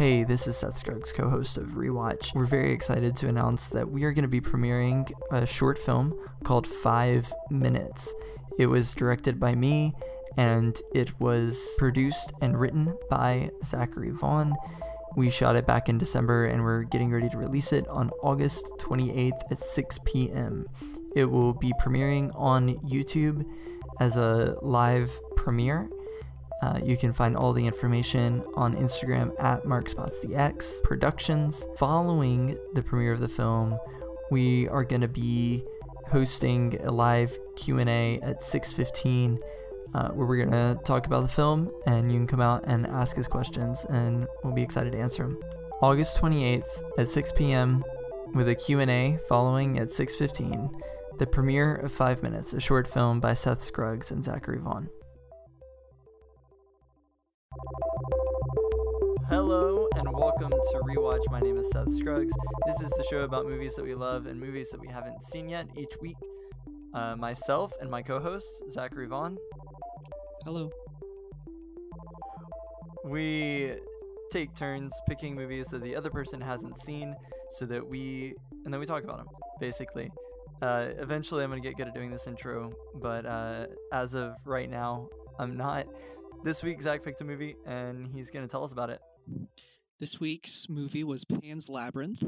Hey, this is Seth Scruggs, co host of Rewatch. We're very excited to announce that we are going to be premiering a short film called Five Minutes. It was directed by me and it was produced and written by Zachary Vaughn. We shot it back in December and we're getting ready to release it on August 28th at 6 p.m. It will be premiering on YouTube as a live premiere uh, you can find all the information on Instagram at MarkSpotsTheX Productions. Following the premiere of the film, we are going to be hosting a live Q&A at 6:15 uh, where we're going to talk about the film and you can come out and ask us questions and we'll be excited to answer them. August 28th at 6 p.m. with a Q&A following at 6:15. The premiere of 5 Minutes, a short film by Seth Scruggs and Zachary Vaughn. Hello and welcome to Rewatch. My name is Seth Scruggs. This is the show about movies that we love and movies that we haven't seen yet each week. Uh, myself and my co host, Zachary Vaughn. Hello. We take turns picking movies that the other person hasn't seen so that we, and then we talk about them, basically. Uh, eventually, I'm going to get good at doing this intro, but uh, as of right now, I'm not. This week, Zach picked a movie, and he's going to tell us about it. This week's movie was Pan's Labyrinth.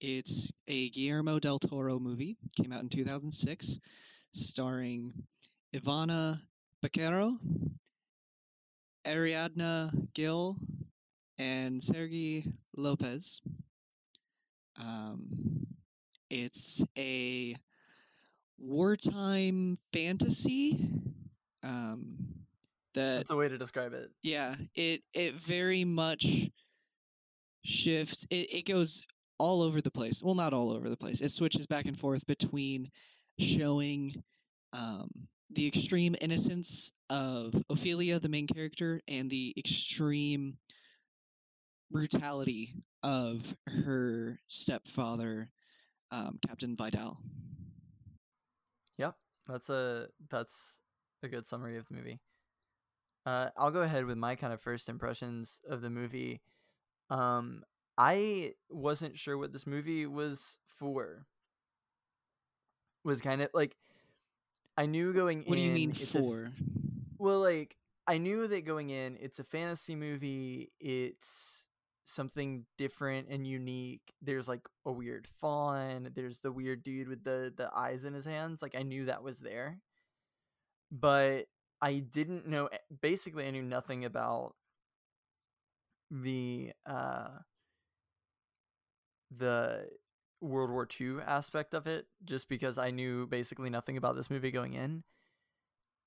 It's a Guillermo del Toro movie. Came out in 2006, starring Ivana Baquero, Ariadna Gil, and Sergi Lopez. Um, it's a wartime fantasy. Um, that That's a way to describe it. yeah it it very much shifts it, it goes all over the place well not all over the place it switches back and forth between showing um the extreme innocence of ophelia the main character and the extreme brutality of her stepfather um, captain vidal Yep, that's a that's a good summary of the movie. Uh, I'll go ahead with my kind of first impressions of the movie. Um, I wasn't sure what this movie was for. Was kind of like I knew going what in. What do you mean it's a for well, like I knew that going in, it's a fantasy movie. It's something different and unique. There's like a weird fawn. There's the weird dude with the the eyes in his hands. Like I knew that was there, but I didn't know. eh, Basically, I knew nothing about the uh the World War II aspect of it, just because I knew basically nothing about this movie going in,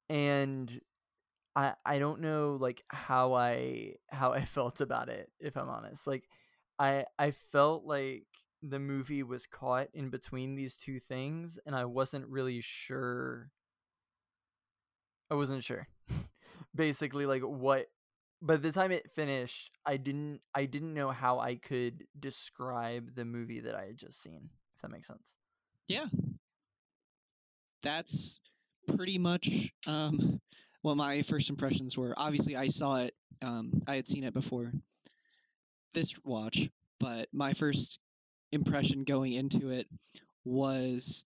and I I don't know like how I how I felt about it if I'm honest. Like I I felt like the movie was caught in between these two things and I wasn't really sure I wasn't sure. Basically like what by the time it finished, I didn't I didn't know how I could describe the movie that I had just seen, if that makes sense. yeah that's pretty much um, what my first impressions were. Obviously, I saw it. Um, I had seen it before this watch, but my first impression going into it was,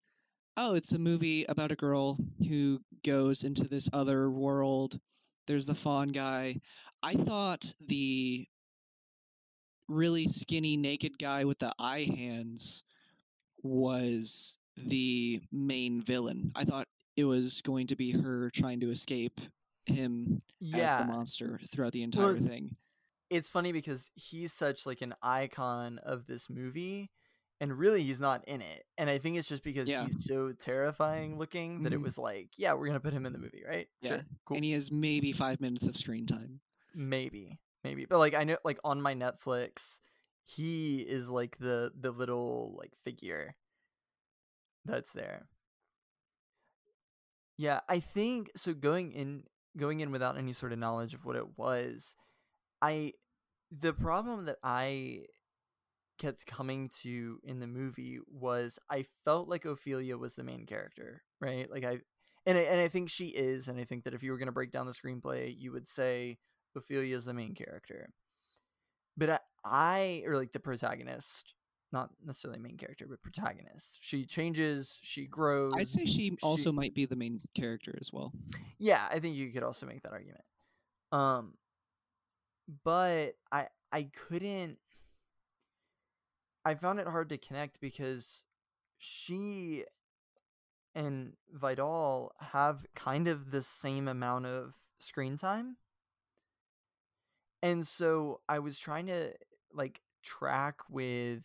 oh, it's a movie about a girl who goes into this other world. There's the fawn guy. I thought the really skinny naked guy with the eye hands was the main villain. I thought it was going to be her trying to escape him as the monster throughout the entire it's- thing. it's funny because he's such like an icon of this movie and really he's not in it and i think it's just because Yeah. he's so terrifying looking that it Mhm. was like yeah we're gonna put him in the movie right Yeah, cool And he has maybe five minutes of screen time. maybe maybe but like i know like on my netflix he is like the the little like figure that's there yeah i think so going in going in without any sort of knowledge of what it was i the problem that i kept coming to in the movie was i felt like ophelia was the main character right like i and I, and I think she is and i think that if you were going to break down the screenplay you would say ophelia is the main character but I, I or like the protagonist, not necessarily main character, but protagonist. She changes, she grows. I'd say she also might be the main character as well. Yeah, I think you could also make that argument. Um but I I couldn't I found it hard to connect because she and Vidal have kind of the same amount of screen time. And so I was trying to like track with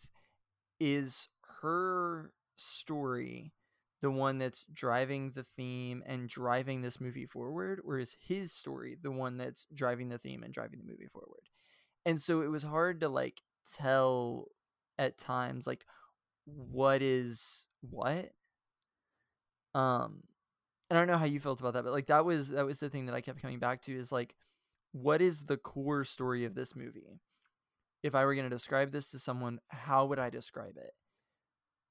is her story the one that's driving the theme and driving this movie forward or is his story the one that's driving the theme and driving the movie forward and so it was hard to like tell at times like what is what? Um i don't know how you felt about that but like that was that was the thing that i kept coming back to is like what is the core story of this movie? If i were going to describe this to someone how would i describe it?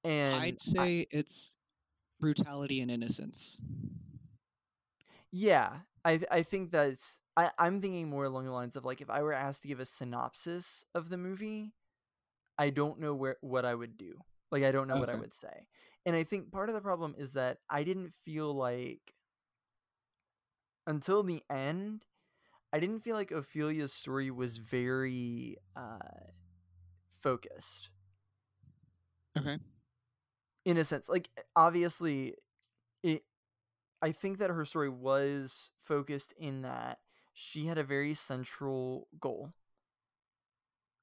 And I'd say I, it's brutality and innocence. Yeah, I I think that's I I'm thinking more along the lines of like if I were asked to give a synopsis of the movie, I don't know where what I would do. Like I don't know okay. what I would say. And I think part of the problem is that I didn't feel like until the end, I didn't feel like Ophelia's story was very uh focused. Okay in a sense like obviously it i think that her story was focused in that she had a very central goal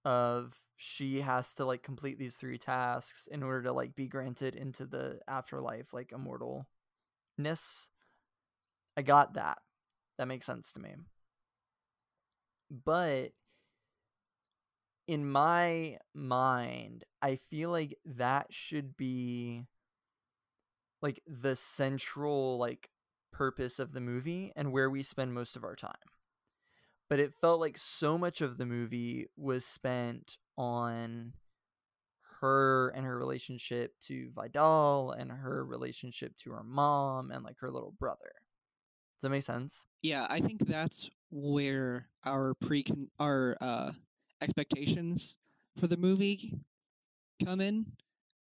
of she has to like complete these three tasks in order to like be granted into the afterlife like immortalness. I got that. That makes sense to me. But in my mind, I feel like that should be like the central like purpose of the movie and where we spend most of our time. But it felt like so much of the movie was spent on her and her relationship to Vidal and her relationship to her mom and like her little brother. Does that make sense? Yeah, I think that's where our pre our uh expectations for the movie come in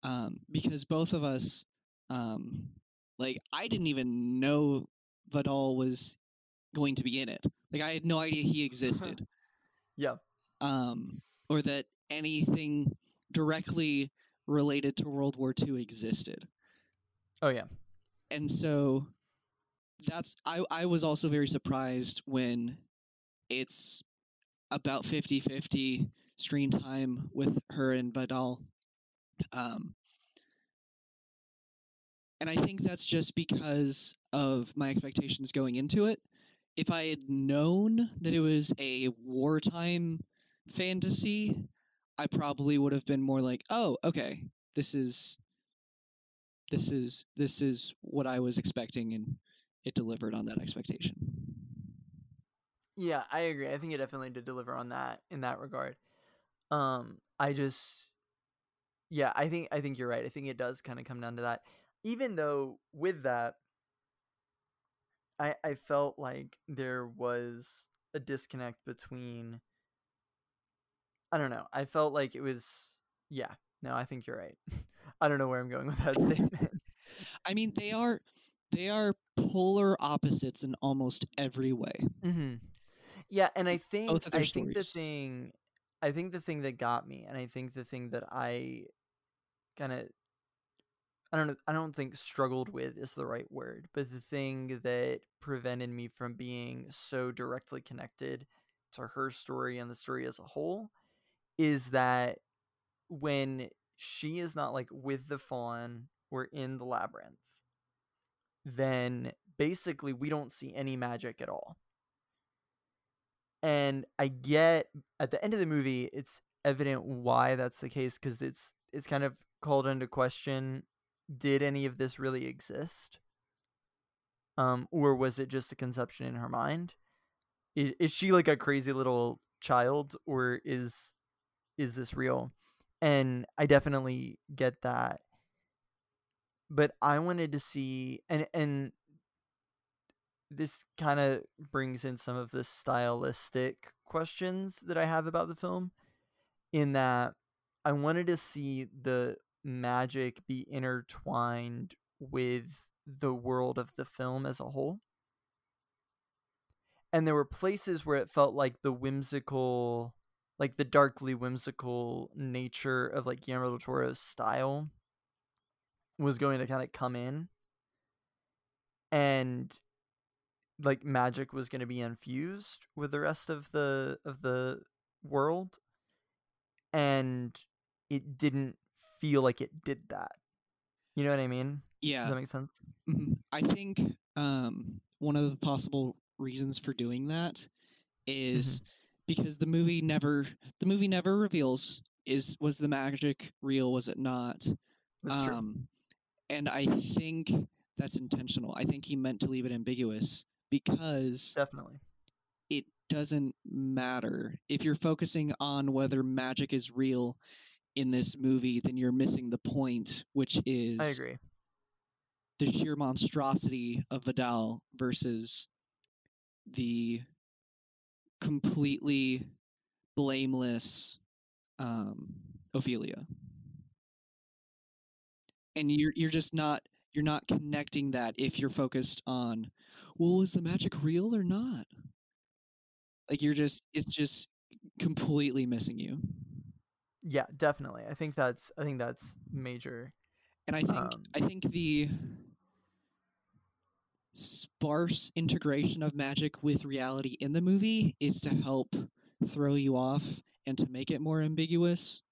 um, because both of us um, like i didn't even know vidal was going to be in it. Like i had no idea he existed. Yeah. Um, or that anything directly related to world war ii existed. Oh yeah. And so that's i i was also very surprised when it's about 50 50 screen time with her and Vidal. Um, and I think that's just because of my expectations going into it. If I had known that it was a wartime fantasy, I probably would have been more like, "Oh, okay, this is this is this is what I was expecting and it delivered on that expectation." Yeah, I agree. I think it definitely did deliver on that in that regard. Um, I just yeah, I think I think you're right. I think it does kind of come down to that. Even though with that I I felt like there was a disconnect between I don't know. I felt like it was yeah. No, I think you're right. I don't know where I'm going with that statement. I mean, they are they are polar opposites in almost every way. Mm-hmm. Yeah, and I think I stories. think the thing I think the thing that got me and I think the thing that I kind of I don't know I don't think struggled with is the right word, but the thing that prevented me from being so directly connected to her story and the story as a whole is that when she is not like with the fawn or in the labyrinth, then basically we don't see any magic at all. And I get at the end of the movie, it's evident why that's the case because it's it's kind of called into question: Did any of this really exist? Um, or was it just a conception in her mind? Is, is she like a crazy little child, or is is this real? And I definitely get that. But I wanted to see, and and this kind of brings in some of the stylistic questions that I have about the film in that I wanted to see the magic be intertwined with the world of the film as a whole. And there were places where it felt like the whimsical, like the darkly whimsical nature of like Guillermo del Toro's style was going to kind of come in. And like magic was going to be infused with the rest of the of the world and it didn't feel like it did that. You know what i mean? Yeah. does that make sense? Mhm. I think um, one of the possible reasons for doing that is because the movie never the movie never reveals is was the magic real was it not? That's true. Um, and I think that's intentional. I think he meant to leave it ambiguous because definitely. it doesn't matter. If you're focusing on whether magic is real in this movie. Then you're missing the point, which is i agree the sheer monstrosity of Vidal versus the completely blameless um, Ophelia. And you're you're just not you're not connecting that if you're focused on, well, is the magic real or not? Like you're just it's just completely missing you. Yeah definitely i think that's i think that's major And I think Um, I think the sparse integration of magic with reality in the movie is to help throw you off and to make it more ambiguous.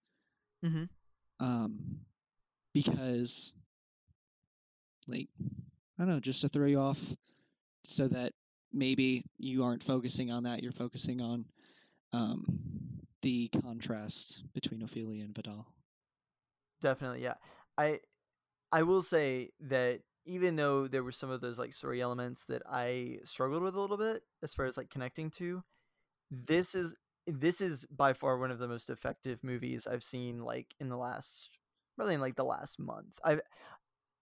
mm-hmm. Um, because, like, I don't know, just to throw you off, so that maybe you aren't focusing on that. You're focusing on um, the contrast between Ophelia and Vidal. definitely yeah i i will say that even though there were some of those like story elements that i struggled with a little bit as far as like connecting to this is this is by far one of the most effective movies i've seen like in the last really in like the last month i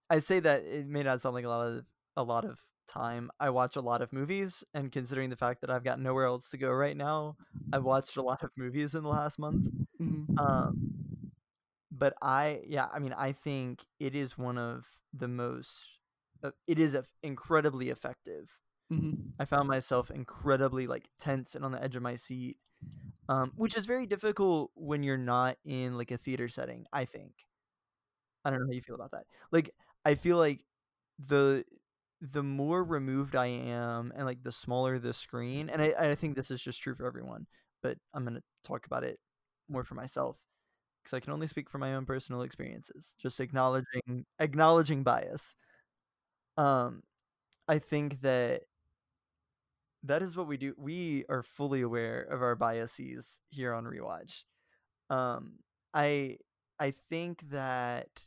i say that it may not sound like a lot of a lot of time i watch a lot of movies and considering the fact that i've got nowhere else to go right now i've watched a lot of movies in the last month Mhm. um but i yeah i mean i think it is one of the most uh, it is incredibly effective Mhm. i found myself incredibly like tense and on the edge of my seat um which is very difficult when you're not in like a theater setting i think i don't know how you feel about that like i feel like the the more removed i am and like the smaller the screen and i, I think this is just true for everyone but i'm going to talk about it more for myself because I can only speak from my own personal experiences. Just acknowledging acknowledging bias. Um, I think that that is what we do. We are fully aware of our biases here on rewatch. Um, I I think that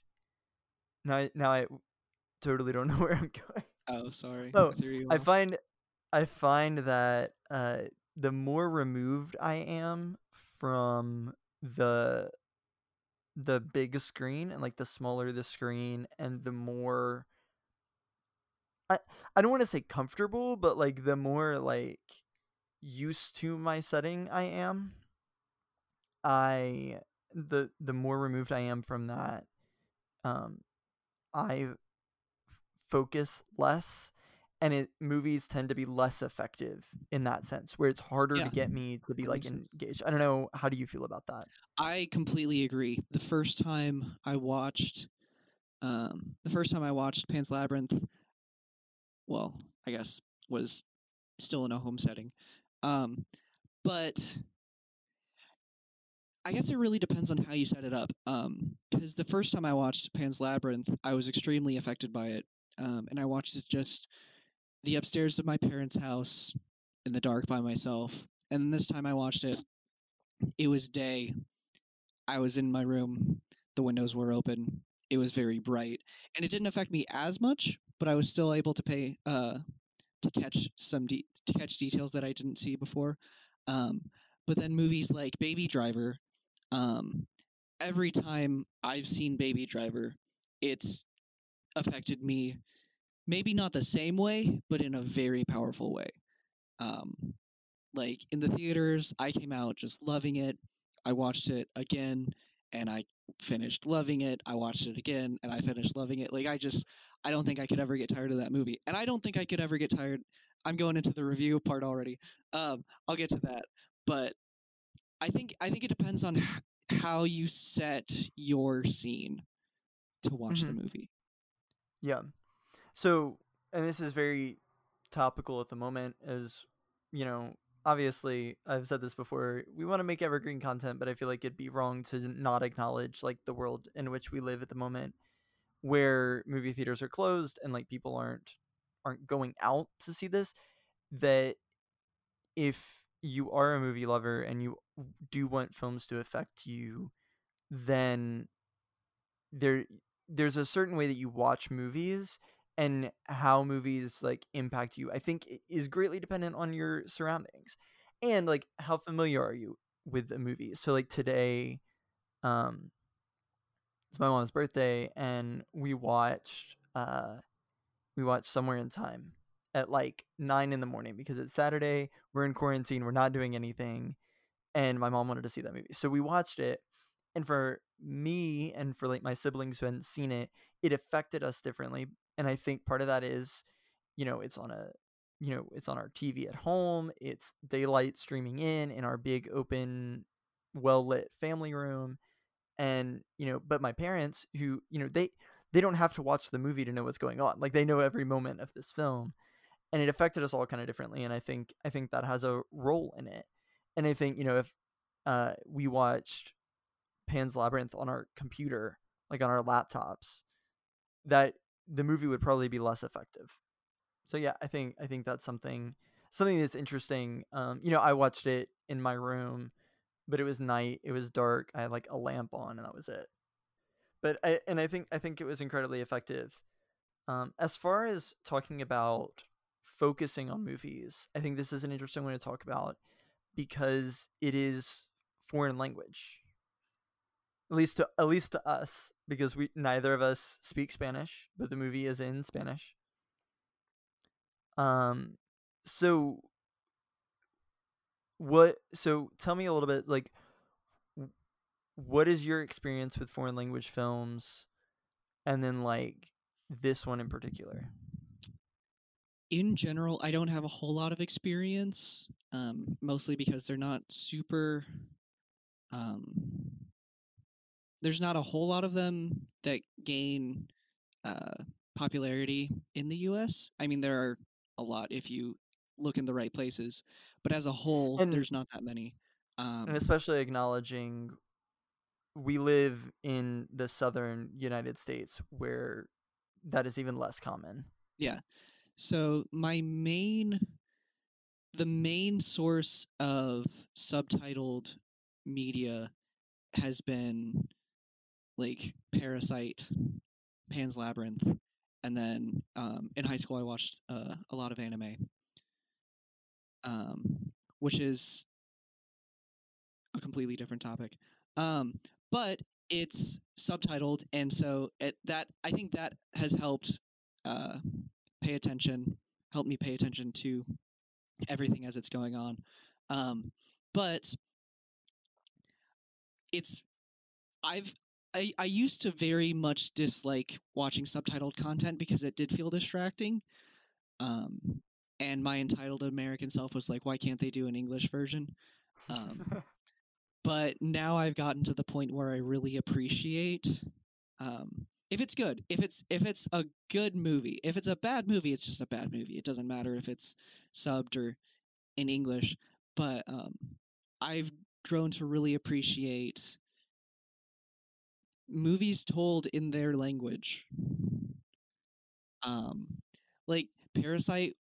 now now I totally don't know where I'm going. Oh, sorry. Threw I find I find that uh, the more removed I am from the the big screen and like the smaller the screen and the more I I don't want to say comfortable, but like the more like used to my setting I am, I the the more removed I am from that, um, I focus less, and it movies tend to be less effective in that sense, where it's harder Yeah, to get me to be that like engaged. I don't know. How do you feel about that? I completely agree. The first time I watched, um, the first time I watched Pan's Labyrinth, well, I guess was still in a home setting, um, but I guess it really depends on how you set it up. Um, because the first time I watched Pan's Labyrinth, I was extremely affected by it, um, and I watched it just the upstairs of my parents' house in the dark by myself. And this time I watched it, it was day. I was in my room. The windows were open. It was very bright, and it didn't affect me as much. But I was still able to pay uh, to catch some de- to catch details that I didn't see before. Um, but then movies like Baby Driver, um, every time I've seen Baby Driver, it's affected me. Maybe not the same way, but in a very powerful way. Um, like in the theaters, I came out just loving it. I watched it again and I finished loving it. I watched it again and I finished loving it. Like I just I don't think I could ever get tired of that movie. And I don't think I could ever get tired I'm going into the review part already. Um I'll get to that. But I think I think it depends on how you set your scene to watch Mhm. the movie. Yeah. So, and this is very topical at the moment, as you know, obviously, I've said this before. We want to make evergreen content, but I feel like it'd be wrong to not acknowledge like the world in which we live at the moment, where movie theaters are closed and like people aren't aren't going out to see this. That if you are a movie lover and you do want films to affect you, then there there's a certain way that you watch movies and how movies like impact you i think is greatly dependent on your surroundings and like how familiar are you with a movie? So like today um it's my mom's birthday and we watched uh we watched somewhere in time at like nine in the morning because it's saturday we're in quarantine we're not doing anything and my mom wanted to see that movie. So we watched it and for me and for like my siblings who hadn't seen it it affected us differently and i think part of that is you know it's on a you know it's on our tv at home it's daylight streaming in in our big open well lit family room and you know but my parents who you know they they don't have to watch the movie to know what's going on like they know every moment of this film and it affected us all kind of differently and i think i think that has a role in it and i think you know if uh we watched pan's labyrinth on our computer like on our laptops that the movie would probably be less effective. So yeah i think i think that's something something that's interesting um you know i watched it in my room but it was night it was dark i had like a lamp on and that was it. But i and i think i think it was incredibly effective. Um as far as talking about focusing on movies i think this is an interesting one to talk about because it is foreign language at least to at least to us because we neither of us speak spanish but the movie is in spanish um so what so tell me a little bit like what is your experience with foreign language films and then like this one in particular in general, I don't have a whole lot of experience, um, mostly because they're not super. Um, there's not a whole lot of them that gain uh, popularity in the U.S. I mean, there are a lot if you look in the right places, but as a whole, And- there's not that many. Um, and especially acknowledging we live in the southern united states where that is even less common Yeah. So my main the main source of subtitled media has been like Parasite, Pan's Labyrinth, and then um, in high school I watched uh, a lot of anime, um, which is a completely different topic. Um, but it's subtitled, and so it, that I think that has helped uh, pay attention, helped me pay attention to everything as it's going on. Um, but it's I've I, I used to very much dislike watching subtitled content because it did feel distracting. Um, and my entitled American self was like, why can't they do an English version? Um, but now I've gotten to the point where I really appreciate um, if it's good, if it's if it's a good movie. If it's a bad movie, it's just a bad movie. It doesn't matter if it's subbed or in English. But um, I've grown to really appreciate movies told in their language. Um, like Parasite.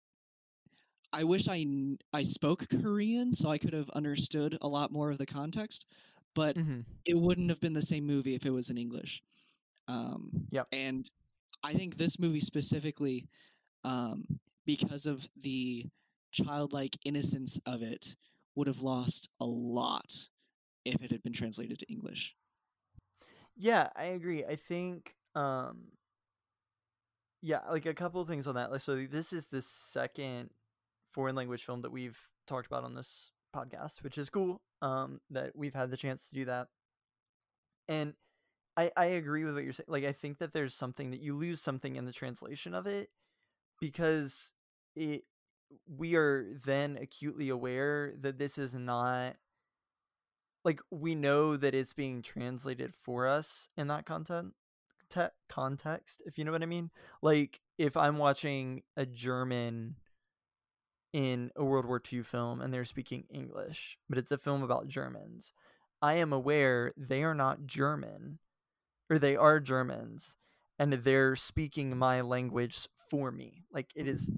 I wish I I spoke Korean so I could have understood a lot more of the context, but hmm it wouldn't have been the same movie if it was in English. Um, Yep. And I think this movie specifically, um, because of the childlike innocence of it, would have lost a lot if it had been translated to English. Yeah, I agree. I think um yeah, like a couple of things on that. So this is the second foreign language film that we've talked about on this podcast, which is cool. um, that we've had the chance to do that. And I I agree with what you're saying. Like I think that there's something that you lose something in the translation of it because it we are then acutely aware that this is not like we know that it's being translated for us in that content te- context if you know what i mean? Like if i'm watching a german in a world war ii film and they're speaking english but it's a film about germans i am aware they are not german or they are germans and they're speaking my language for me. Like it is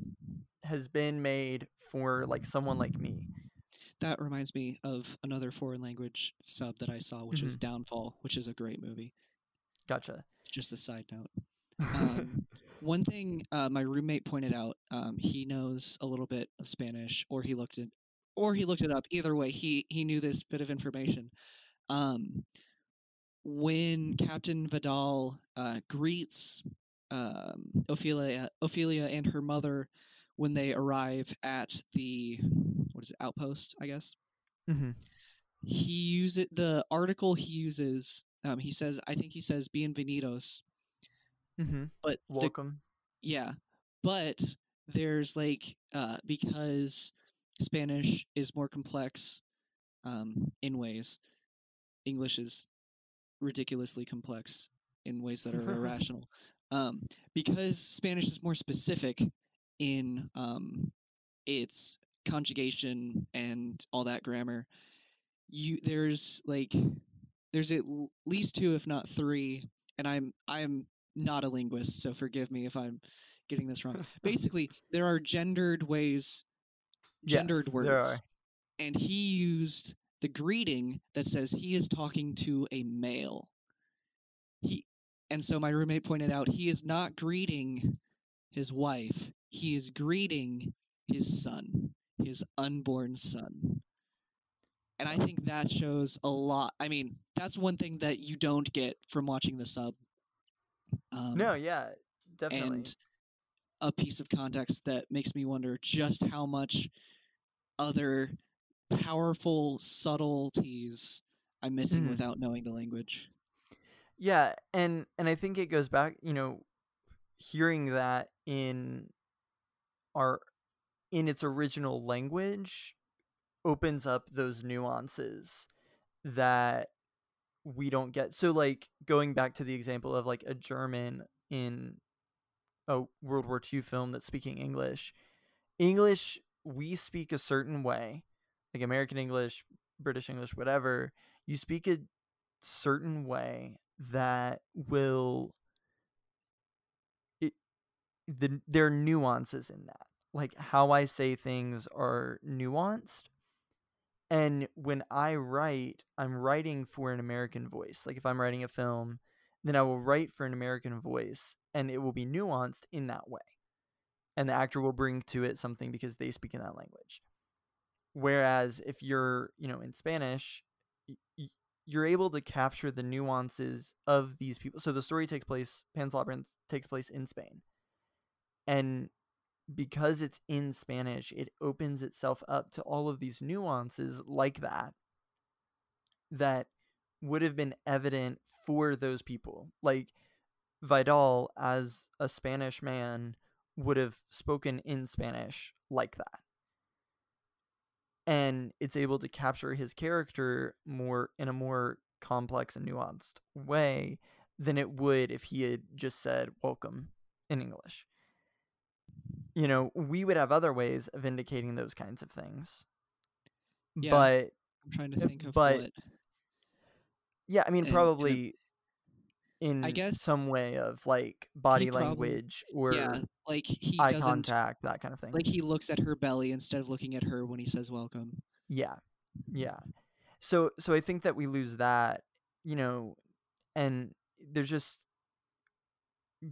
has been made for like someone like me That reminds me of another foreign language sub that I saw, which was Downfall, which is a great movie. gotcha Just a side note. Um, One thing uh, my roommate pointed out, um, he knows a little bit of Spanish, or he looked it, or he looked it up. Either way, he he knew this bit of information. Um, when Captain Vidal uh, greets um, Ophelia, Ophelia and her mother when they arrive at the what is it outpost? I guess mm-hmm. he uses the article he uses. Um, he says, I think he says "bienvenidos," Mm-hmm. but the welcome Yeah, but there's like uh, because Spanish is more complex um, in ways. English is ridiculously complex in ways that are irrational. Um, because Spanish is more specific in um, its conjugation and all that grammar. You there's like there's at least two, if not three, and I'm I'm not a linguist, so forgive me if I'm getting this wrong. Basically, there are gendered ways, gendered Yes, words, and he used the greeting that says he is talking to a male. He and so my roommate pointed out he is not greeting his wife. He is greeting his son, his unborn son. And I think that shows a lot. I mean, that's one thing that you don't get from watching the sub. Um, no yeah definitely and a piece of context that makes me wonder just how much other powerful subtleties I'm missing Mhm. without knowing the language. Yeah, and and I think it goes back, you know, hearing that in our in its original language opens up those nuances that we don't get. So like going back to the example of like a German in a World War II film that's speaking English. English we speak a certain way, like American English, British English, whatever. You speak a certain way that will it, the there are nuances in that like how i say things are nuanced and when i write i'm writing for an american voice like if i'm writing a film then i will write for an american voice and it will be nuanced in that way and the actor will bring to it something because they speak in that language whereas if you're you know in spanish you're able to capture the nuances of these people. So the story takes place, Pan's Labyrinth takes place in Spain. And because it's in Spanish, it opens itself up to all of these nuances like that that would have been evident for those people. Like Vidal, as a Spanish man, would have spoken in Spanish like that and it's able to capture his character more in a more complex and nuanced way than it would if he had just said welcome in English. You know, we would have other ways of indicating those kinds of things. Yeah. But I'm trying to Uh, think of but what. yeah, I mean And- and a- probably in guess some way of like body probably- language or yeah, like he eye doesn't contact, that kind of thing. like he looks at her belly instead of looking at her when he says welcome. Yeah. Yeah. So so I think that we lose that, you know, and there's just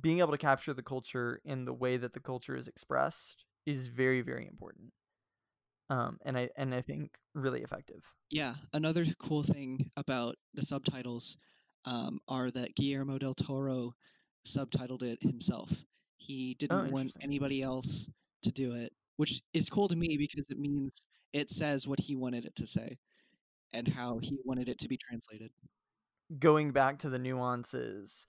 being able to capture the culture in the way that the culture is expressed is very very important. Um and I and I think really effective. Yeah, another cool thing about the subtitles um, are that Guillermo del Toro subtitled it himself. He didn't want anybody else to do it, which is cool to me because it means it says what he wanted it to say. and how he wanted it to be translated. Going back to the nuances,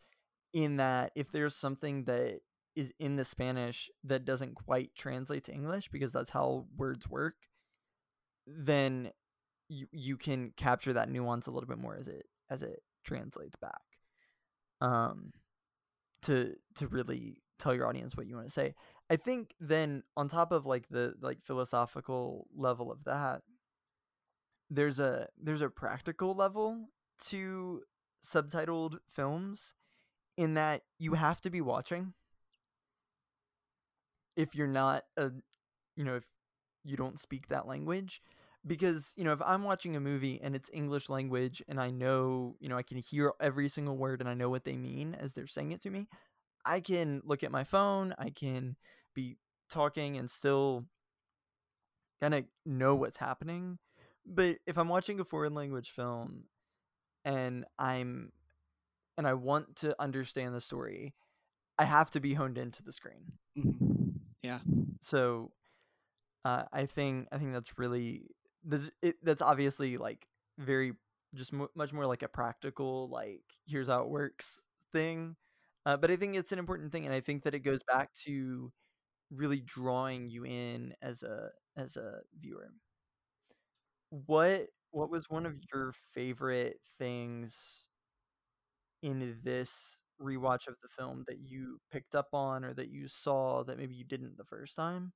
in that if there's something that is in the Spanish that doesn't quite translate to English because that's how words work, then you you can capture that nuance a little bit more as it as it translates back. Um to to really tell your audience what you want to say. I think then on top of like the like philosophical level of that, there's a there's a practical level to subtitled films in that you have to be watching. If you're not a you know if you don't speak that language because you know if i'm watching a movie and it's english language and i know you know i can hear every single word and i know what they mean as they're saying it to me i can look at my phone i can be talking and still kind of know what's happening. But if i'm watching a foreign language film and i'm and i want to understand the story i have to be honed into the screen hmm Yeah. so uh, I think I think that's really that's it, that's obviously like very just mu much more like a practical like here's how it works thing. Uh, but I think it's an important thing, and I think that it goes back to really drawing you in as a as a viewer. What what was one of your favorite things in this rewatch of the film that you picked up on or that you saw that maybe you didn't the first time?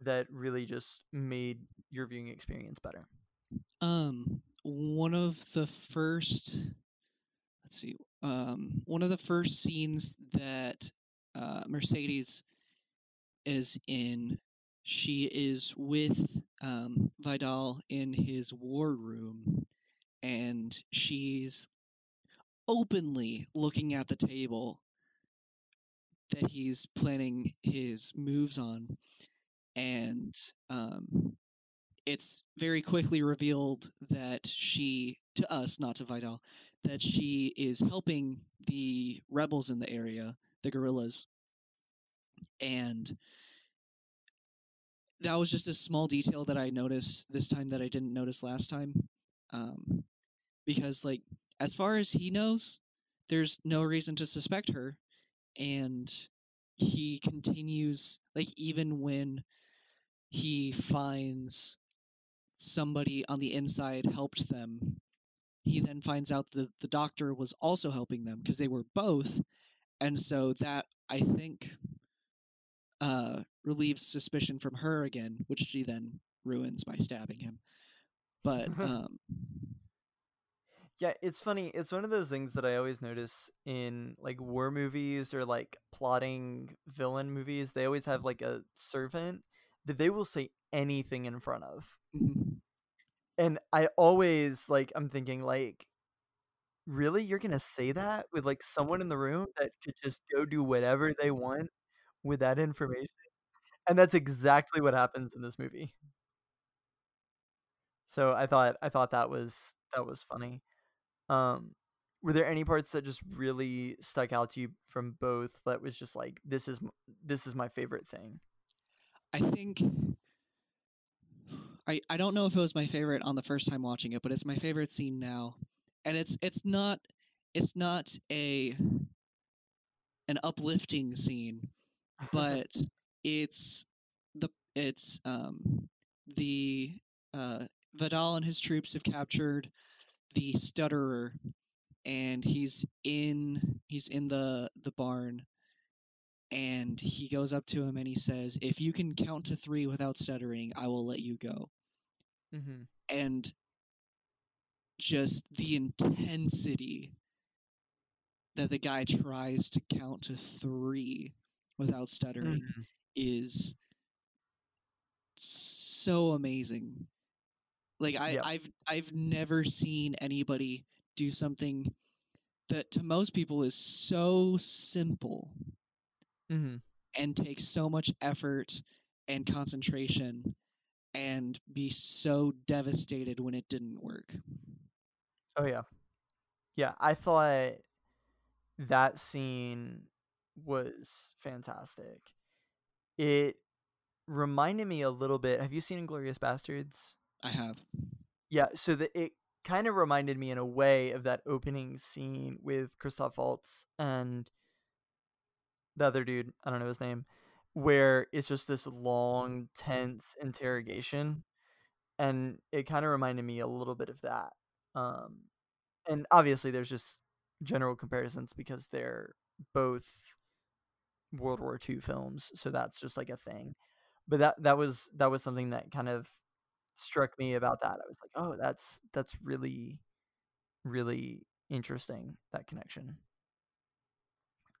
that really just made your viewing experience better? Um, one of the first, let's see, um, one of the first scenes that uh, Mercedes is in, she is with um, Vidal in his war room, and she's openly looking at the table that he's planning his moves on and um, it's very quickly revealed that she, to us, not to Vidal, that she is helping the rebels in the area, the guerrillas, and that was just a small detail that I noticed this time that I didn't notice last time, um, because like as far as he knows, there's no reason to suspect her, and he continues like even when he finds somebody on the inside helped them. He then finds out that the doctor was also helping them because they were both. And so that, I think, uh, relieves suspicion from her again, which she then ruins by stabbing him. But, um, yeah, it's funny. It's one of those things that I always notice in like war movies or like plotting villain movies. They always have like a servant that they will say anything in front of. mhm. And I always like I'm thinking like really you're going to say that with like someone in the room that could just go do whatever they want with that information? And that's exactly what happens in this movie. So I thought I thought that was that was funny. Um were there any parts that just really stuck out to you from both that was just like this is this is my favorite thing? I think I I don't know if it was my favorite on the first time watching it, but it's my favorite scene now. And it's it's not it's not a an uplifting scene, but it's the it's um the uh Vidal and his troops have captured the stutterer and he's in he's in the the barn and he goes up to him and he says if you can count to 3 without stuttering I will let you go mm-hmm. and just the intensity that the guy tries to count to 3 without stuttering Mm-hmm. is so amazing. Like I, Yep. I've I've never seen anybody do something that to most people is so simple Mm-hmm. and takes so much effort and concentration and be so devastated when it didn't work. Oh yeah. Yeah, I thought that scene was fantastic. It reminded me a little bit. Have you seen Inglourious Basterds? I have. Yeah, so that it kinda reminded me in a way of that opening scene with Christoph Waltz and the other dude, I don't know his name, where it's just this long, tense interrogation, and it kinda reminded me a little bit of that. Um, and obviously there's just general comparisons because they're both World War II films, so that's just like a thing. But that that was that was something that kind of struck me about that. I was like, "Oh, that's that's really, really interesting, that connection."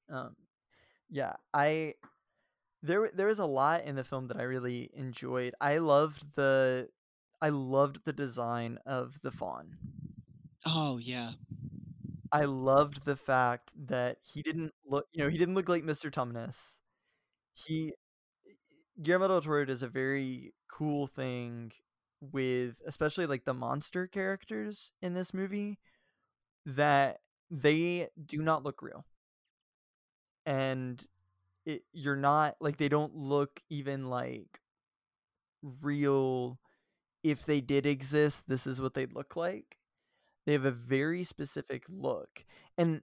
Um, yeah, I there there was a lot in the film that I really enjoyed. I loved the I loved the design of the faun. Oh, yeah. I loved the fact that he didn't look you know, he didn't look like Mr. Tumnus. He Guillermo del Toro does a very cool thing with especially, like, the monster characters in this movie, that they do not look real. And it you're not like, they don't look even, like real if they did exist, this is what they'd look like. They have a very specific look, and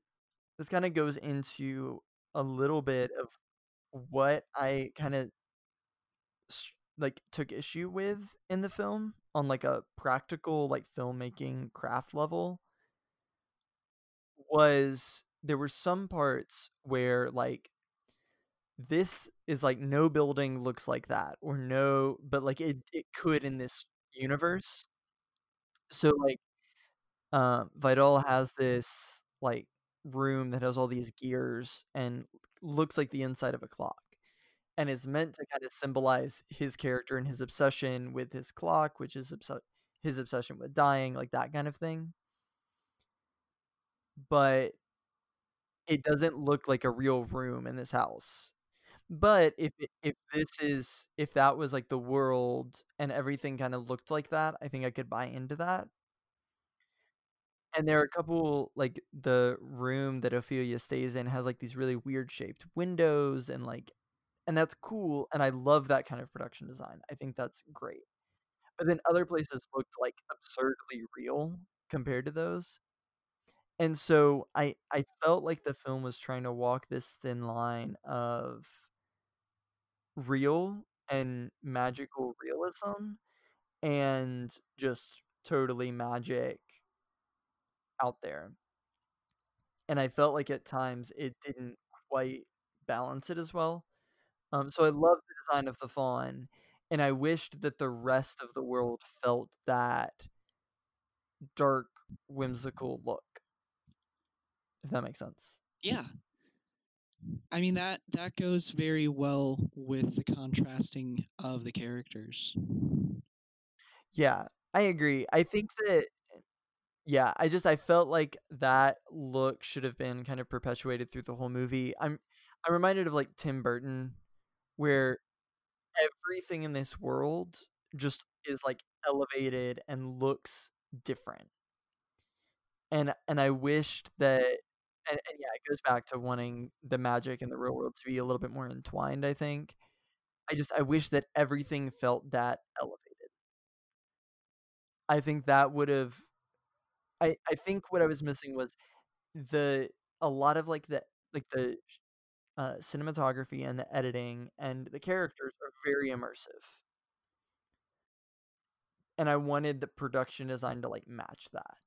this kinda goes into a little bit of what I kinda s like, took issue with in the film on, like, a practical, like, filmmaking craft level was there were some parts where, like this is like, no building looks like that, or no but, like, it it could in this universe. So, like, um, Vidal has this, like, room that has all these gears and looks like the inside of a clock, and is meant to kinda symbolize his character and his obsession with his clock, which is obse his obsession with dying, like, that kind of thing. But it doesn't look like a real room in this house. But if if this is if that was, like, the world and everything kinda looked like that, I think I could buy into that. And there are a couple like, the room that Ophelia stays in has, like, these really weird shaped windows and, like and that's cool, and I love that kind of production design, I think that's great. But then other places looked, like, absurdly real compared to those. And so I I felt like the film was trying to walk this thin line of real and magical realism, and just totally magic out there. And I felt like at times it didn't quite balance it as well. Um, so I love the design of the Faun, and I wished that the rest of the world felt that dark, whimsical look if that makes sense. Yeah. I mean, that that goes very well with the contrasting of the characters. Yeah, I agree. I think that yeah, I just I felt like that look should have been kind of perpetuated through the whole movie. I'm I'm reminded of, like, Tim Burton, where everything in this world just is, like, elevated and looks different. And and I wished that and and, yeah, it goes back to wanting the magic in the real world to be a little bit more entwined, I think. I just I wish that everything felt that elevated. I think that would've I I think what I was missing was the a lot of, like, the like, the uh, cinematography and the editing and the characters are very immersive. And I wanted the production design to, like, match that.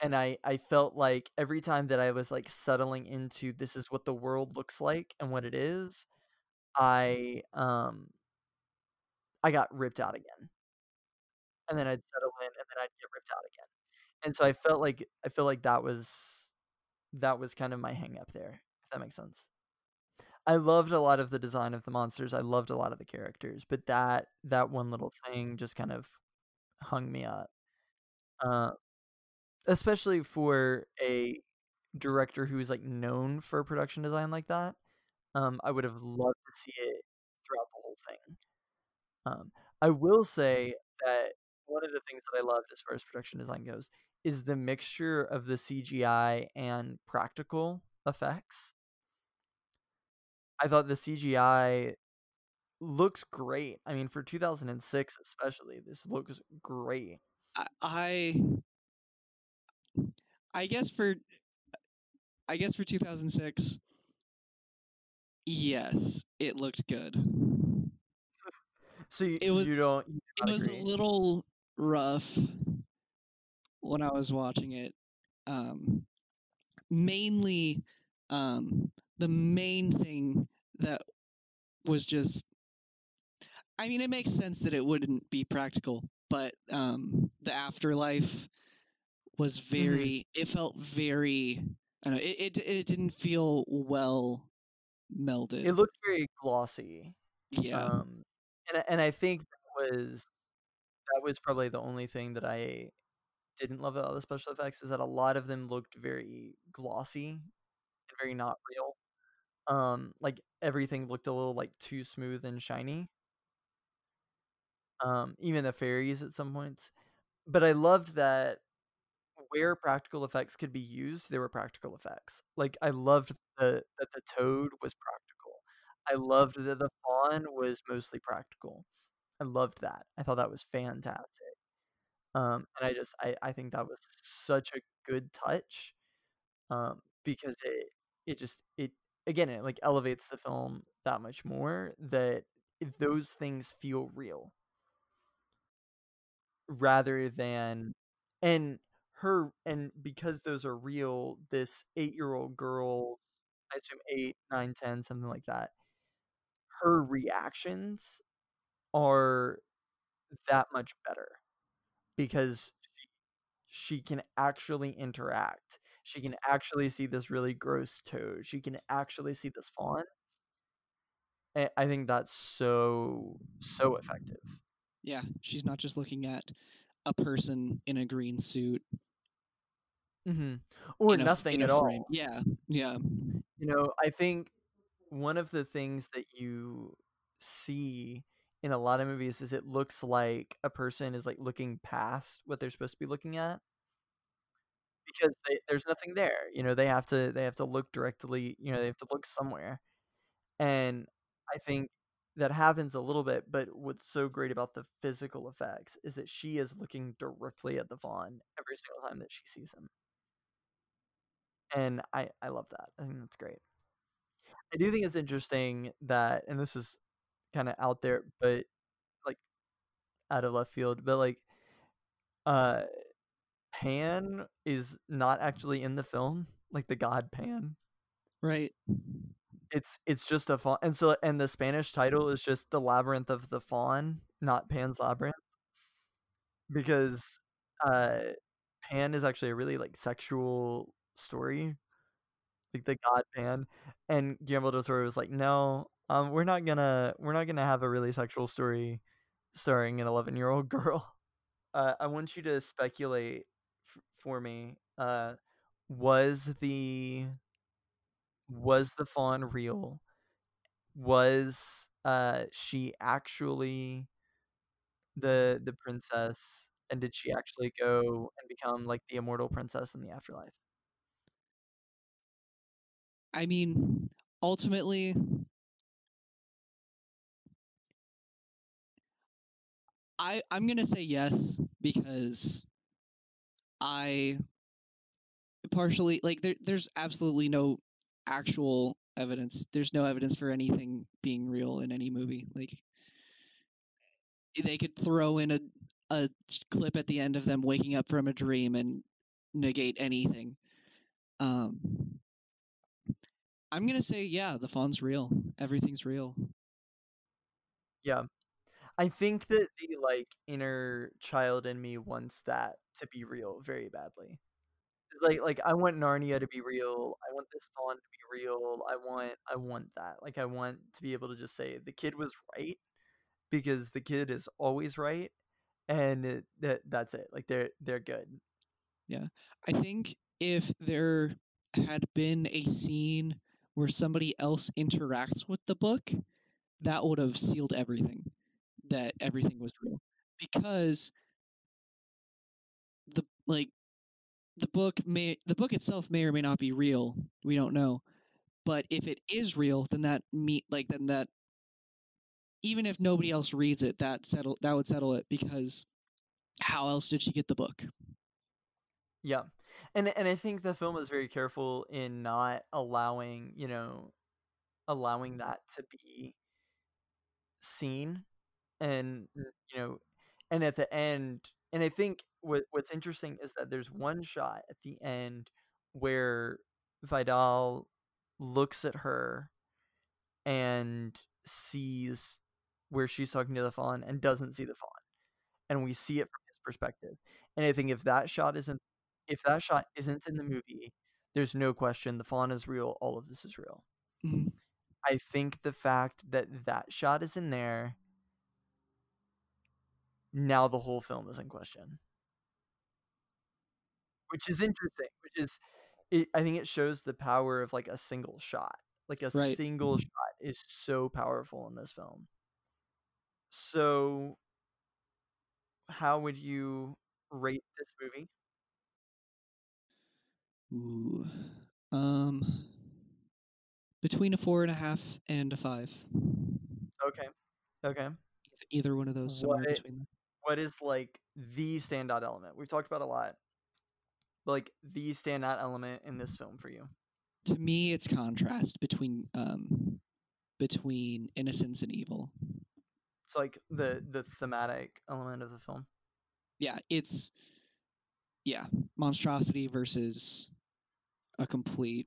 And I I felt like every time that I was, like, settling into this is what the world looks like and what it is, I, um I got ripped out again. And then I'd settle in, and then I'd get ripped out again. And so I felt like I feel like that was that was kind of my hang up there, if that makes sense. I loved a lot of the design of the monsters, I loved a lot of the characters, but that that one little thing just kind of hung me up. Uh, especially for a director who is, like, known for production design like that, um, I would've loved to see it throughout the whole thing. Um, I will say that one of the things that I loved as far as production design goes is the mixture of the CGI and practical effects. I thought the CGI looks great. I mean, for 2006 especially, this looks great. I, I guess for I guess for 2006 yes, it looked good. So you, It was- you don't you It was agree. a little rough when I was watching it. Um mainly um the main thing that was just I mean it makes sense that it wouldn't be practical, but um the afterlife was very it felt very I don't know, it, it it didn't feel well melded. it looked very glossy. yeah. Um, and and I think that was that was probably the only thing that I didn't love about the special effects is that a lot of them looked very glossy and very not real. Um, like everything looked a little like too smooth and shiny. Um, even the fairies at some points. But I loved that where practical effects could be used, there were practical effects. Like I loved the that the toad was practical. I loved that the faun was mostly practical. I loved that. I thought that was fantastic. Um, and I just I, I think that was such a good touch. Um, because it it just it again it like elevates the film that much more that mm-hmm. those things feel real. Rather than and her and because those are real this eight-year-old girl i assume eight nine ten something like that her reactions are that much better because she can actually interact she can actually see this really gross toad she can actually see this faun. And i think that's so so effective. Yeah, she's not just looking at a person in a green suit. Mm-hmm. or in a f- nothing a at all frame. Yeah, yeah, You know, I think one of the things that you see in a lot of movies is it looks like a person is like looking past what they're supposed to be looking at because they, there's nothing there. You know, they have to they have to look directly. You know, they have to look somewhere, and I think that happens a little bit. But what's so great about the physical effects is that she is looking directly at the faun every single time that she sees him, and I I love that. I think that's great. I do think it's interesting that, and this is kind of out there, but like out of left field, but like, uh, Pan is not actually in the film, like the god Pan. right. It's it's just a faun, and so and the Spanish title is just the Labyrinth of the Faun, not Pan's Labyrinth, because uh, Pan is actually a really like sexual story, like the god Pan, and Guillermo del Toro was like, no, um, we're not gonna we're not gonna have a really sexual story starring an 11 year old girl. Uh, I want you to speculate for me. Uh, was the was the faun real? Was uh she actually the the princess? And did she actually go and become like the immortal princess in the afterlife? I mean, ultimately, I I'm gonna say yes because I partially like there. There's absolutely no actual evidence. There's no evidence for anything being real in any movie. Like they could throw in a a clip at the end of them waking up from a dream and negate anything. Um, I'm gonna say yeah, the faun's real. Everything's real. Yeah. I think that the like inner child in me wants that to be real very badly. Like like I want Narnia to be real. I want this faun to be real. I want I want that. Like I want to be able to just say the kid was right because the kid is always right and it, that that's it. Like they're they're good. Yeah. I think if there had been a scene where somebody else interacts with the book, that would have sealed everything. That everything was real. Because the like the book may the book itself may or may not be real. We don't know. But if it is real, then that meet like then that even if nobody else reads it, that settle that would settle it because how else did she get the book? Yeah. And and I think the film is very careful in not allowing, you know, allowing that to be seen and you know and at the end and I think what what's interesting is that there's one shot at the end where Vidal looks at her and sees where she's talking to the faun and doesn't see the faun and we see it from his perspective. And I think if that shot isn't if that shot isn't in the movie, there's no question the faun is real, all of this is real. Mhm. I think the fact that that shot is in there now the whole film is in question. Which is interesting, which is it, I think it shows the power of like a single shot. Like a Right. single shot is so powerful in this film. So how would you rate this movie? Ooh. Um, between a four and a half and a five. Okay. Okay. Either one of those somewhere What- between them. What is like the standout element? We've talked about a lot. But like the standout element in this film for you. To me, it's contrast between um between innocence and evil. It's like the the thematic element of the film. Yeah, it's yeah monstrosity versus a complete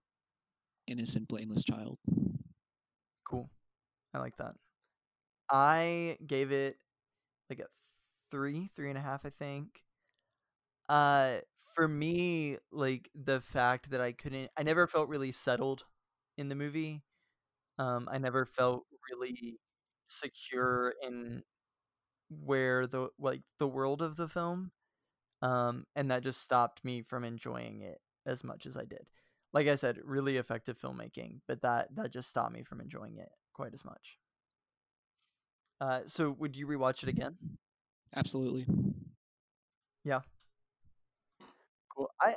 innocent, blameless child. Cool. I like that. I gave it like a three, three and a half, I think. Uh, for me, like the fact that I couldn't, I never felt really settled in the movie. Um, I never felt really secure in where the like the world of the film. Um, and that just stopped me from enjoying it as much as I did. Like I said, really effective filmmaking, but that that just stopped me from enjoying it quite as much. Uh, so would you rewatch it again? Absolutely. Yeah. Cool. I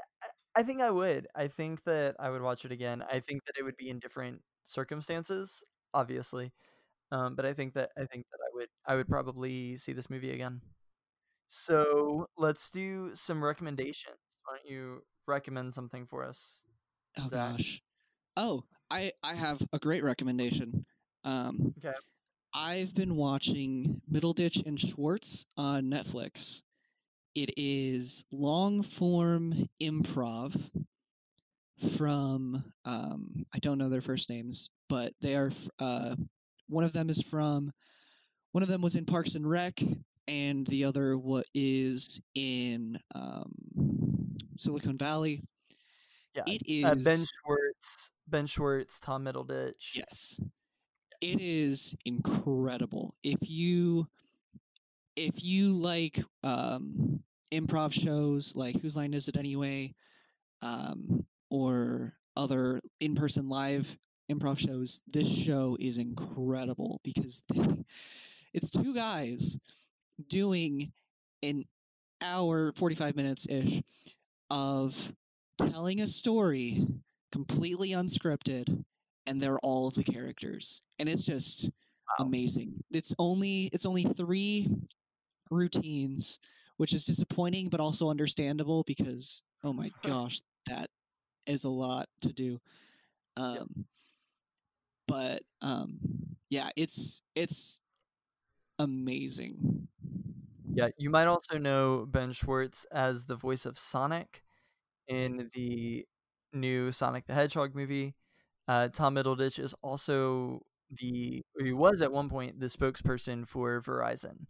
I- think I would. I think that I would watch it again. I think that it would be in different circumstances, obviously. Um, but I think that I think that I would I would probably see this movie again. So let's do some recommendations. Why don't you recommend something for us? Oh Zach? gosh. Oh, I I have a great recommendation. Um, Okay. I've been watching Middleditch and Schwartz on Netflix. It is long form improv from um, I don't know their first names, but they are uh, one of them is from one of them was in Parks and Rec, and the other what is in um, Silicon Valley. Yeah. It is Uh, ben Schwartz, Ben Schwartz, Tom Middleditch. Yes. It is incredible. If you if you like um improv shows like Whose Line Is It Anyway? Um or other in-person live improv shows, this show is incredible because they, it's two guys doing an hour 45 minutes ish of telling a story completely unscripted and they're all of the characters and it's just Wow. amazing. It's only it's only three routines which is disappointing but also understandable because oh my gosh that is a lot to do. Um but um yeah it's it's amazing. Yeah, you might also know Ben Schwartz as the voice of Sonic in the new Sonic the Hedgehog movie. Uh, Tom Middleditch is also the he was at one point the spokesperson for Verizon.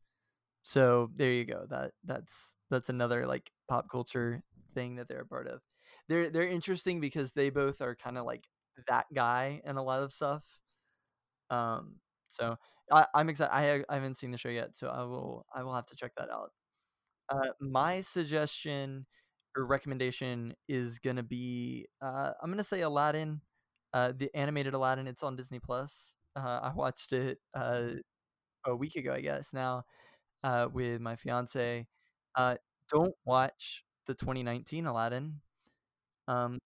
So there you go. That that's that's another like pop culture thing that they're a part of. They're they're interesting because they both are kind of like that guy in a lot of stuff. Um, so I, I'm excited. I I haven't seen the show yet, so I will I will have to check that out. Uh, my suggestion or recommendation is gonna be uh, I'm gonna say Aladdin, uh, the animated Aladdin. It's on Disney Plus. Uh, I watched it uh, a week ago, I guess now, uh, with my fiance. Uh, don't watch the 2019 Aladdin, um,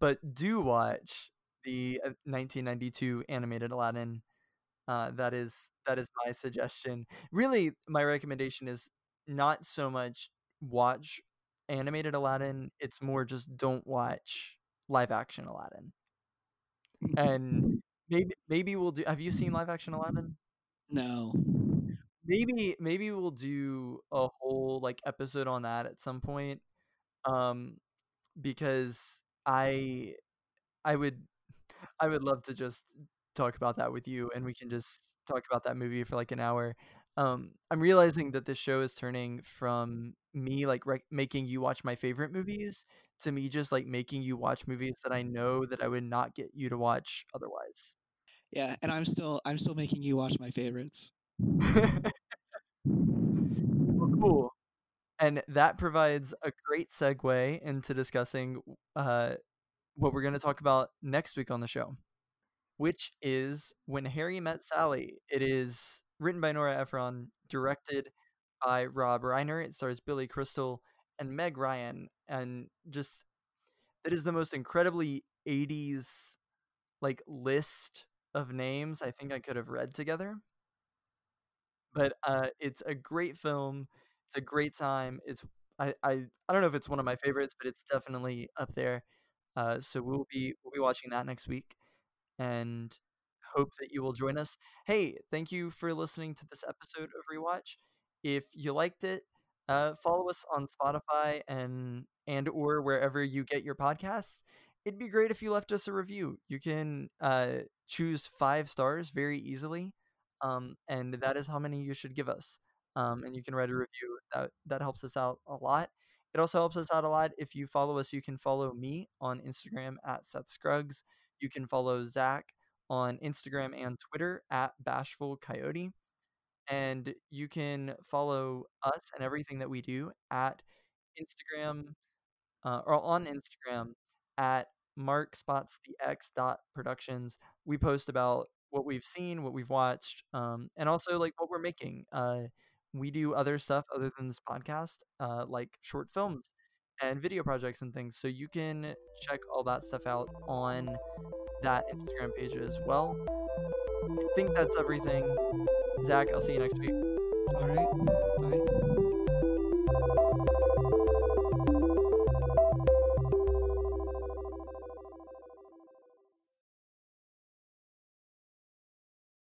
but, but do watch the uh, 1992 animated Aladdin. Uh, that is that is my suggestion. Really, my recommendation is not so much watch animated Aladdin, it's more just don't watch live action Aladdin. And maybe maybe we'll do have you seen live action Aladdin? No. Maybe maybe we'll do a whole like episode on that at some point. Um because I I would I would love to just talk about that with you and we can just talk about that movie for like an hour. Um I'm realizing that this show is turning from me like rec- making you watch my favorite movies to me just like making you watch movies that I know that I would not get you to watch otherwise. Yeah, and I'm still I'm still making you watch my favorites. well, cool. And that provides a great segue into discussing uh, what we're going to talk about next week on the show, which is When Harry Met Sally. It is written by Nora Ephron, directed by Rob Reiner. It stars Billy Crystal and Meg Ryan, and just that is the most incredibly 80s like list of names I think I could have read together. But uh, it's a great film. It's a great time. It's I, I I don't know if it's one of my favorites, but it's definitely up there. Uh, so we'll be we'll be watching that next week, and hope that you will join us. Hey, thank you for listening to this episode of Rewatch. If you liked it, uh, follow us on Spotify and and or wherever you get your podcasts. It'd be great if you left us a review. You can uh, choose five stars very easily, um, and that is how many you should give us. Um, and you can write a review. That that helps us out a lot. It also helps us out a lot if you follow us. You can follow me on Instagram at Seth Scruggs. You can follow Zach on Instagram and Twitter at Bashful Coyote. And you can follow us and everything that we do at Instagram uh, or on Instagram at Mark spots the X dot productions. We post about what we've seen, what we've watched, um, and also like what we're making. Uh, we do other stuff other than this podcast, uh, like short films and video projects and things. So you can check all that stuff out on that Instagram page as well. I think that's everything. Zach, I'll see you next week. All right. Bye.